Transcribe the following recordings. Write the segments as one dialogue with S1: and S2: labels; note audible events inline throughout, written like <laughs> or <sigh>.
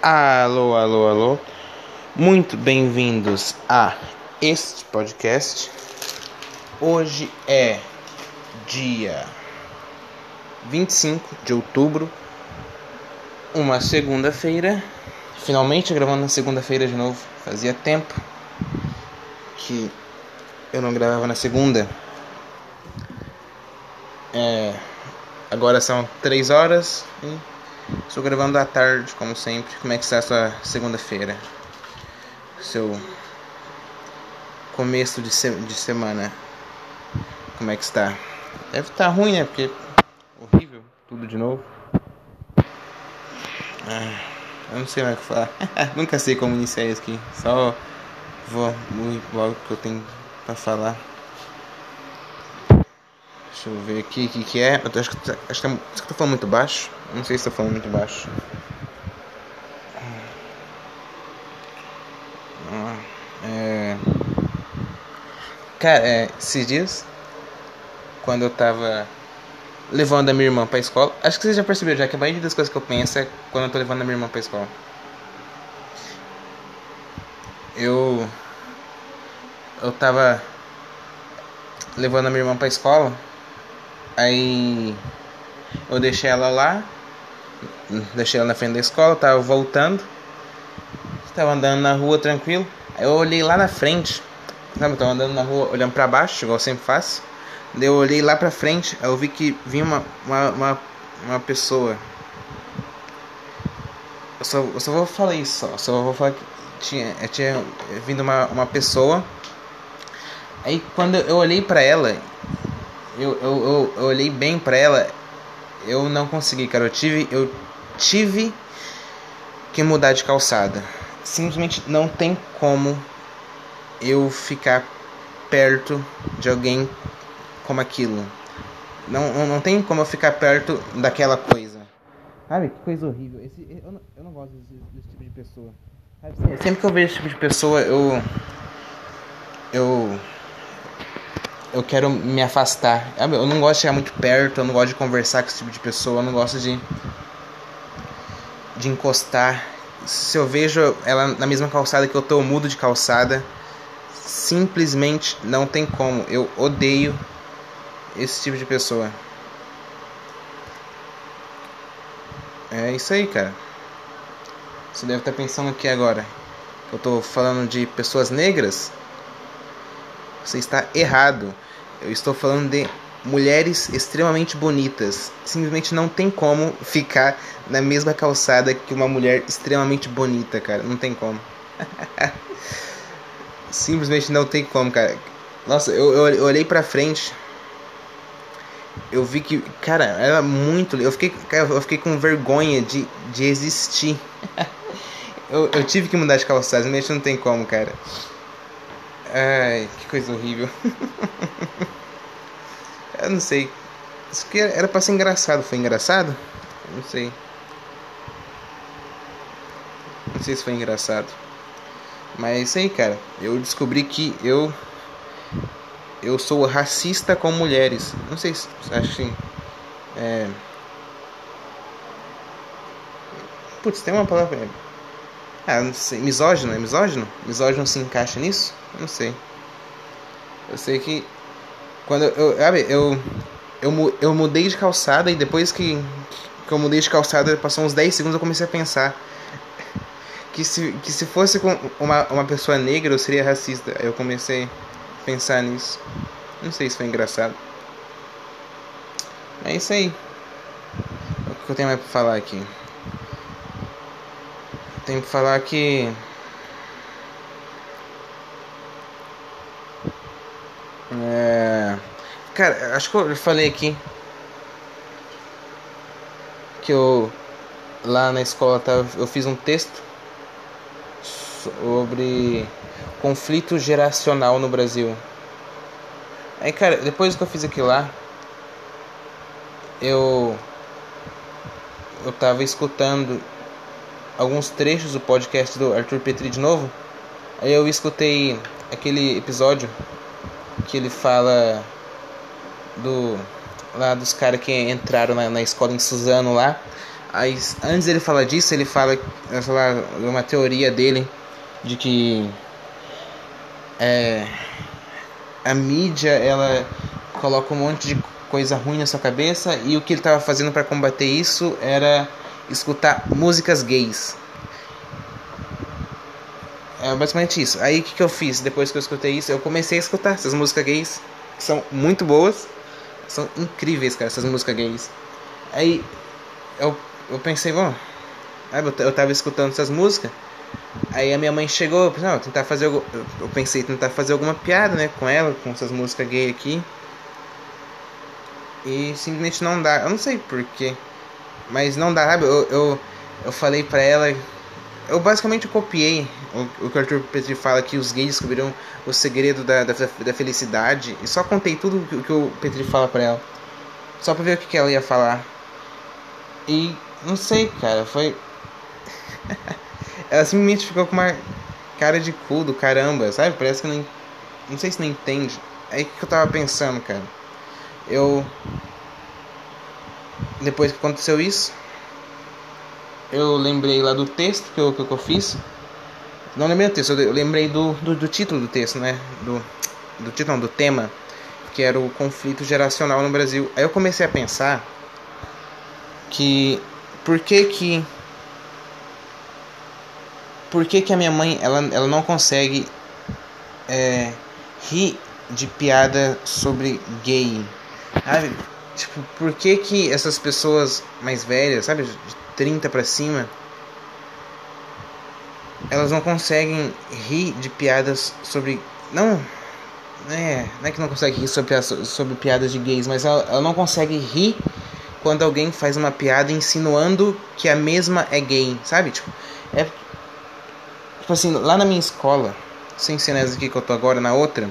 S1: Alô, alô, alô. Muito bem-vindos a este podcast. Hoje é dia 25 de outubro, uma segunda-feira. Finalmente gravando na segunda-feira de novo. Fazia tempo que eu não gravava na segunda. É, agora são 3 horas e Estou gravando à tarde, como sempre. Como é que está a sua segunda-feira? Seu começo de, se de semana. Como é que está? Deve estar ruim, né? Porque horrível, tudo de novo. Ah, eu não sei mais o que falar. <laughs> Nunca sei como iniciar isso aqui. Só vou logo que eu tenho para falar. Deixa eu ver aqui o que, que é. Eu acho que, tá, acho que, tá, tô falando muito baixo. Não sei se tô falando muito baixo. Ah, é... Cara, é, esses dias, quando eu tava levando a minha irmã pra escola, acho que vocês já perceberam já que a maioria das coisas que eu penso é quando eu tô levando a minha irmã pra escola. Eu. Eu tava levando a minha irmã pra escola Aí eu deixei ela lá, deixei ela na frente da escola, tava voltando, estava andando na rua tranquilo. Aí eu olhei lá na frente, sabe? Tava andando na rua olhando para baixo, igual eu sempre faço. Daí eu olhei lá pra frente, aí eu vi que vinha uma, uma, uma, uma pessoa. Eu só, eu só vou falar isso, só, só vou falar que tinha, tinha vindo uma, uma pessoa. Aí quando eu olhei para ela, eu, eu, eu, eu olhei bem para ela, eu não consegui, cara. Eu tive, eu tive que mudar de calçada. Simplesmente não tem como eu ficar perto de alguém como aquilo. Não, não, tem como eu ficar perto daquela coisa. Sabe, que coisa horrível. Esse, eu, não, eu não gosto desse, desse tipo de pessoa. Sabe, sempre que eu vejo esse tipo de pessoa, eu. Eu eu quero me afastar. Eu não gosto de chegar muito perto, eu não gosto de conversar com esse tipo de pessoa, eu não gosto de de encostar. Se eu vejo ela na mesma calçada que eu tô, eu mudo de calçada. Simplesmente não tem como. Eu odeio esse tipo de pessoa. É isso aí, cara. Você deve estar pensando aqui agora. Eu tô falando de pessoas negras? Você está errado. Eu estou falando de mulheres extremamente bonitas. Simplesmente não tem como ficar na mesma calçada que uma mulher extremamente bonita, cara. Não tem como. <laughs> Simplesmente não tem como, cara. Nossa, eu, eu, olhei pra frente. Eu vi que, cara, era muito. Eu fiquei, eu fiquei com vergonha de, de existir. <laughs> eu, eu tive que mudar de calçada, mas não tem como, cara. Ai, que coisa horrível. <laughs> Eu não sei. Isso que era pra ser engraçado. Foi engraçado? não sei. Não sei se foi engraçado. Mas isso aí, cara. Eu descobri que eu. Eu sou racista com mulheres. Não sei se. Acho que. É. Putz, tem uma palavra. Ah, não sei. Misógino? É misógino? Misógino se encaixa nisso? Eu não sei. Eu sei que quando eu, sabe, eu, eu, eu mudei de calçada e depois que, que eu mudei de calçada, passou uns 10 segundos eu comecei a pensar que se, que se fosse com uma, uma pessoa negra eu seria racista. Aí eu comecei a pensar nisso. Não sei se foi engraçado. É isso aí. O que eu tenho mais pra falar aqui? Tenho pra falar que. É... Cara, acho que eu falei aqui que eu lá na escola tá, eu fiz um texto sobre conflito geracional no Brasil. Aí, cara, depois que eu fiz aquilo lá, eu eu tava escutando alguns trechos do podcast do Arthur Petri de novo. Aí eu escutei aquele episódio que ele fala do lá dos caras que entraram na, na, escola em Suzano lá. Aí, antes dele falar disso, ele fala, fala uma teoria dele de que é, a mídia ela coloca um monte de coisa ruim na sua cabeça e o que ele estava fazendo para combater isso era escutar músicas gays. É basicamente isso. Aí o que, que eu fiz depois que eu escutei isso? Eu comecei a escutar essas músicas gays, que são muito boas, são incríveis, cara, essas músicas gays. Aí eu eu pensei, bom, eu tava escutando essas músicas. Aí a minha mãe chegou, eu pensei, não, tentar fazer eu pensei tentar fazer alguma piada, né, com ela, com essas músicas gay aqui. E simplesmente não dá. Eu não sei porquê. Mas não dá, sabe? Eu, eu, eu falei pra ela. Eu basicamente copiei o, o que o Arthur Petri fala que os gays descobriram o segredo da, da, da felicidade. E só contei tudo o que, o Petri fala pra ela. Só pra ver o que, que ela ia falar. E não sei, cara, foi. <laughs> Ela simplesmente ficou com uma cara de cu do caramba, sabe? Parece que não. Não sei se não entende. Aí que eu tava pensando, cara. Eu. Depois que aconteceu isso, eu lembrei lá do texto que eu, que eu fiz. Não lembrei do texto, eu lembrei do, do, do título do texto, né? Do, do título, não, do tema, que era o conflito geracional no Brasil. Aí eu comecei a pensar que por que que por que que a minha mãe ela, ela não consegue é, rir de piada sobre gay sabe tipo por que que essas pessoas mais velhas sabe de 30 para cima elas não conseguem rir de piadas sobre não é, não é que não consegue rir sobre, sobre piadas de gays, mas ela, ela não consegue rir quando alguém faz uma piada insinuando que a mesma é gay, sabe? Tipo, é. Tipo assim, lá na minha escola, sem ser nessa aqui que eu tô agora, na outra,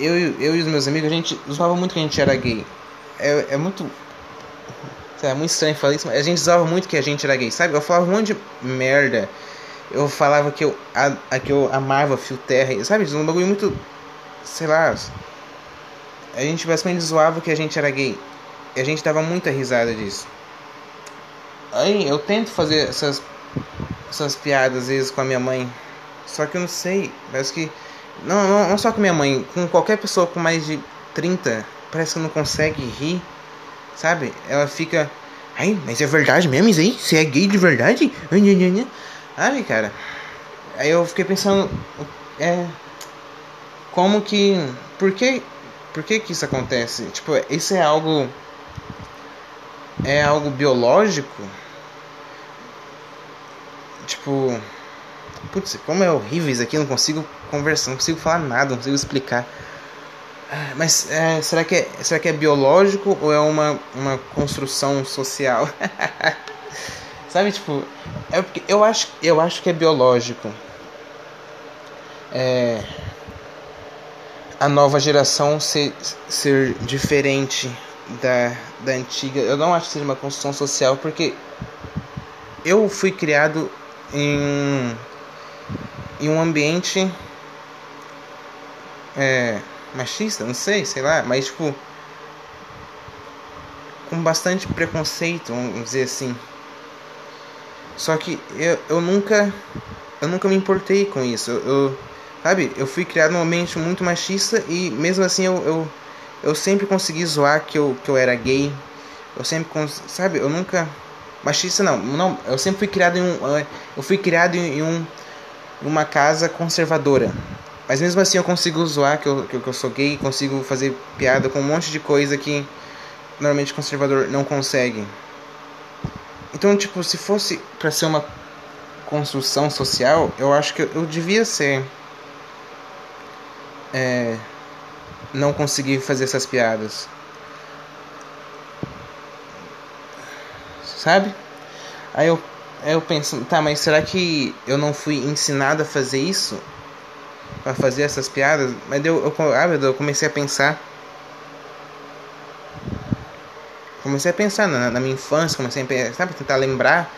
S1: eu, eu e os meus amigos, a gente zoava muito que a gente era gay. É, é muito. É muito estranho falar isso, mas a gente zoava muito que a gente era gay, sabe? Eu falava um monte de merda. Eu falava que eu, a, a que eu amava Fio Terra, sabe? Um bagulho muito. Sei lá. A gente basicamente zoava que a gente era gay. E a gente dava muita risada disso. Aí eu tento fazer essas, essas piadas às vezes com a minha mãe. Só que eu não sei. Parece que. Não, não, não só com minha mãe, com qualquer pessoa com mais de 30, parece que não consegue rir. Sabe? Ela fica. Ai, mas é verdade mesmo isso aí? Você é gay de verdade? Sabe, cara? Aí eu fiquei pensando. É. Como que. Por que. Por que que isso acontece? Tipo, isso é algo é algo biológico, tipo, putz, como é horrível isso aqui, não consigo conversar, não consigo falar nada, não consigo explicar. Ah, mas é, será, que é, será que é biológico ou é uma, uma construção social? <laughs> Sabe, tipo, é porque eu acho, eu acho que é biológico. É, a nova geração ser, ser diferente da, da antiga, eu não acho que seja uma construção social, porque eu fui criado em, em um ambiente é, machista, não sei, sei lá, mas tipo com bastante preconceito, vamos dizer assim. Só que eu, eu nunca eu nunca me importei com isso. Eu, eu sabe, eu fui criado num ambiente muito machista e mesmo assim eu, eu eu sempre consegui zoar que eu, que eu era gay. Eu sempre, sabe, eu nunca machista não, não, eu sempre fui criado em um eu fui criado em um uma casa conservadora. Mas mesmo assim eu consigo zoar que eu, que eu sou gay, consigo fazer piada com um monte de coisa que normalmente conservador não consegue. Então, tipo, se fosse para ser uma construção social, eu acho que eu devia ser é, não conseguir fazer essas piadas. Sabe? Aí eu, eu penso, tá, mas será que eu não fui ensinado a fazer isso? Pra fazer essas piadas? Mas eu, eu, ah, eu comecei a pensar. Comecei a pensar na, na minha infância, comecei a sabe, tentar lembrar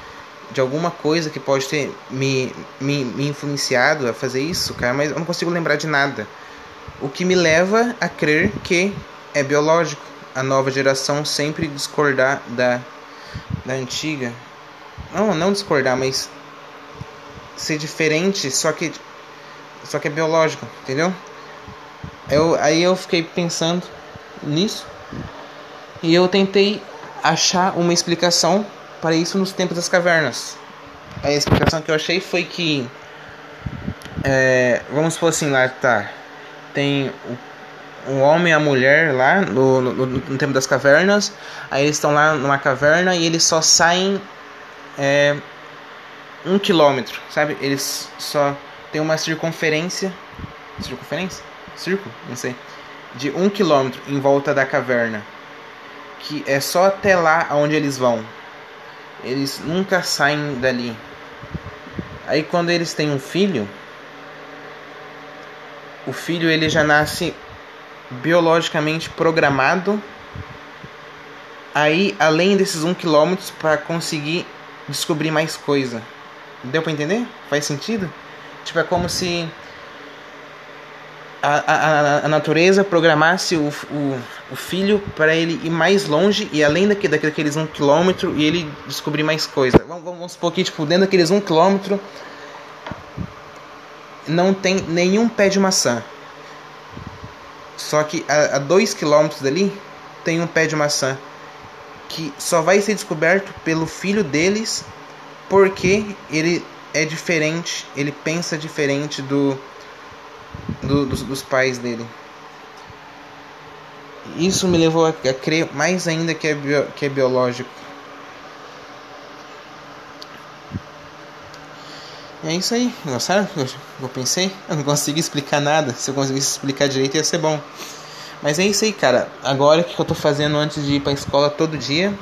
S1: de alguma coisa que pode ter me, me, me influenciado a fazer isso, cara, mas eu não consigo lembrar de nada. O que me leva a crer que é biológico a nova geração sempre discordar da, da antiga. Não, não discordar, mas ser diferente, só que só que é biológico, entendeu? Eu, aí eu fiquei pensando nisso e eu tentei achar uma explicação para isso nos tempos das cavernas. A explicação que eu achei foi que é, vamos supor assim lá tá tem o, homem e a mulher lá no, no, no, tempo das cavernas aí eles estão lá numa caverna e eles só saem é, um quilômetro sabe? Eles só tem uma circunferência circunferência? Círculo não sei. De um quilômetro em volta da caverna que é só até lá aonde eles vão. Eles nunca saem dali. Aí quando eles têm um filho o filho ele já nasce biologicamente programado. Aí além desses um quilômetro para conseguir descobrir mais coisa. Deu para entender? Faz sentido? Tipo é como se a, a, a natureza programasse o, o, o filho para ele ir mais longe e além daqui, daqueles um quilômetro e ele descobrir mais coisa. Vamos, vamos supor que tipo dentro daqueles um quilômetro não tem nenhum pé de maçã. Só que a, a dois quilômetros dali tem um pé de maçã que só vai ser descoberto pelo filho deles porque ele é diferente, ele pensa diferente do, do dos, dos, pais dele. Isso me levou a, a crer mais ainda que é, bio, que é biológico. E é isso aí, gostaram? Eu, eu pensei, eu não consegui explicar nada. Se eu conseguisse explicar direito ia ser bom. Mas é isso aí, cara. Agora o que eu tô fazendo antes de ir pra escola todo dia?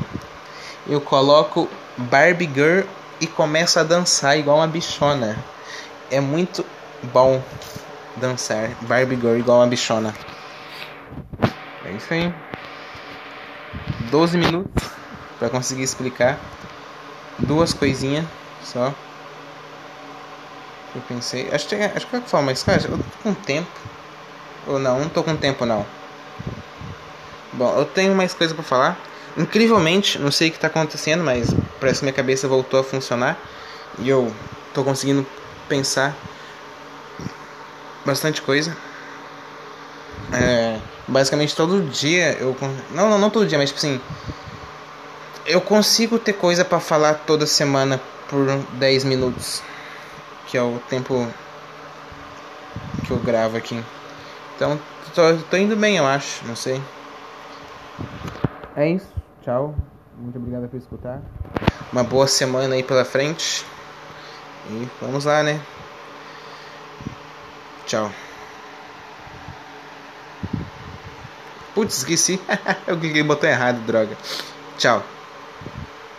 S1: Eu coloco Barbie Girl e começo a dançar igual uma bichona. É muito bom dançar Barbie Girl igual uma bichona. É isso aí. 12 minutos para conseguir explicar duas coisinhas só. Eu pensei. Acho que, acho que é que fala, mas cara, eu tô com tempo. Ou não, não tô com tempo não. Bom, eu tenho mais coisa para falar. Incrivelmente, não sei o que tá acontecendo, mas parece que minha cabeça voltou a funcionar. E eu tô conseguindo pensar bastante coisa. É, basicamente todo dia eu. Não, não, não todo dia, mas tipo assim. Eu consigo ter coisa para falar toda semana por 10 minutos que é o tempo que eu gravo aqui. Então, tô, tô indo bem, eu acho, não sei. É isso, tchau. Muito obrigado por escutar. Uma boa semana aí pela frente. E vamos lá, né? Tchau. Putz, esqueci. <laughs> eu cliquei no botão errado, droga. Tchau.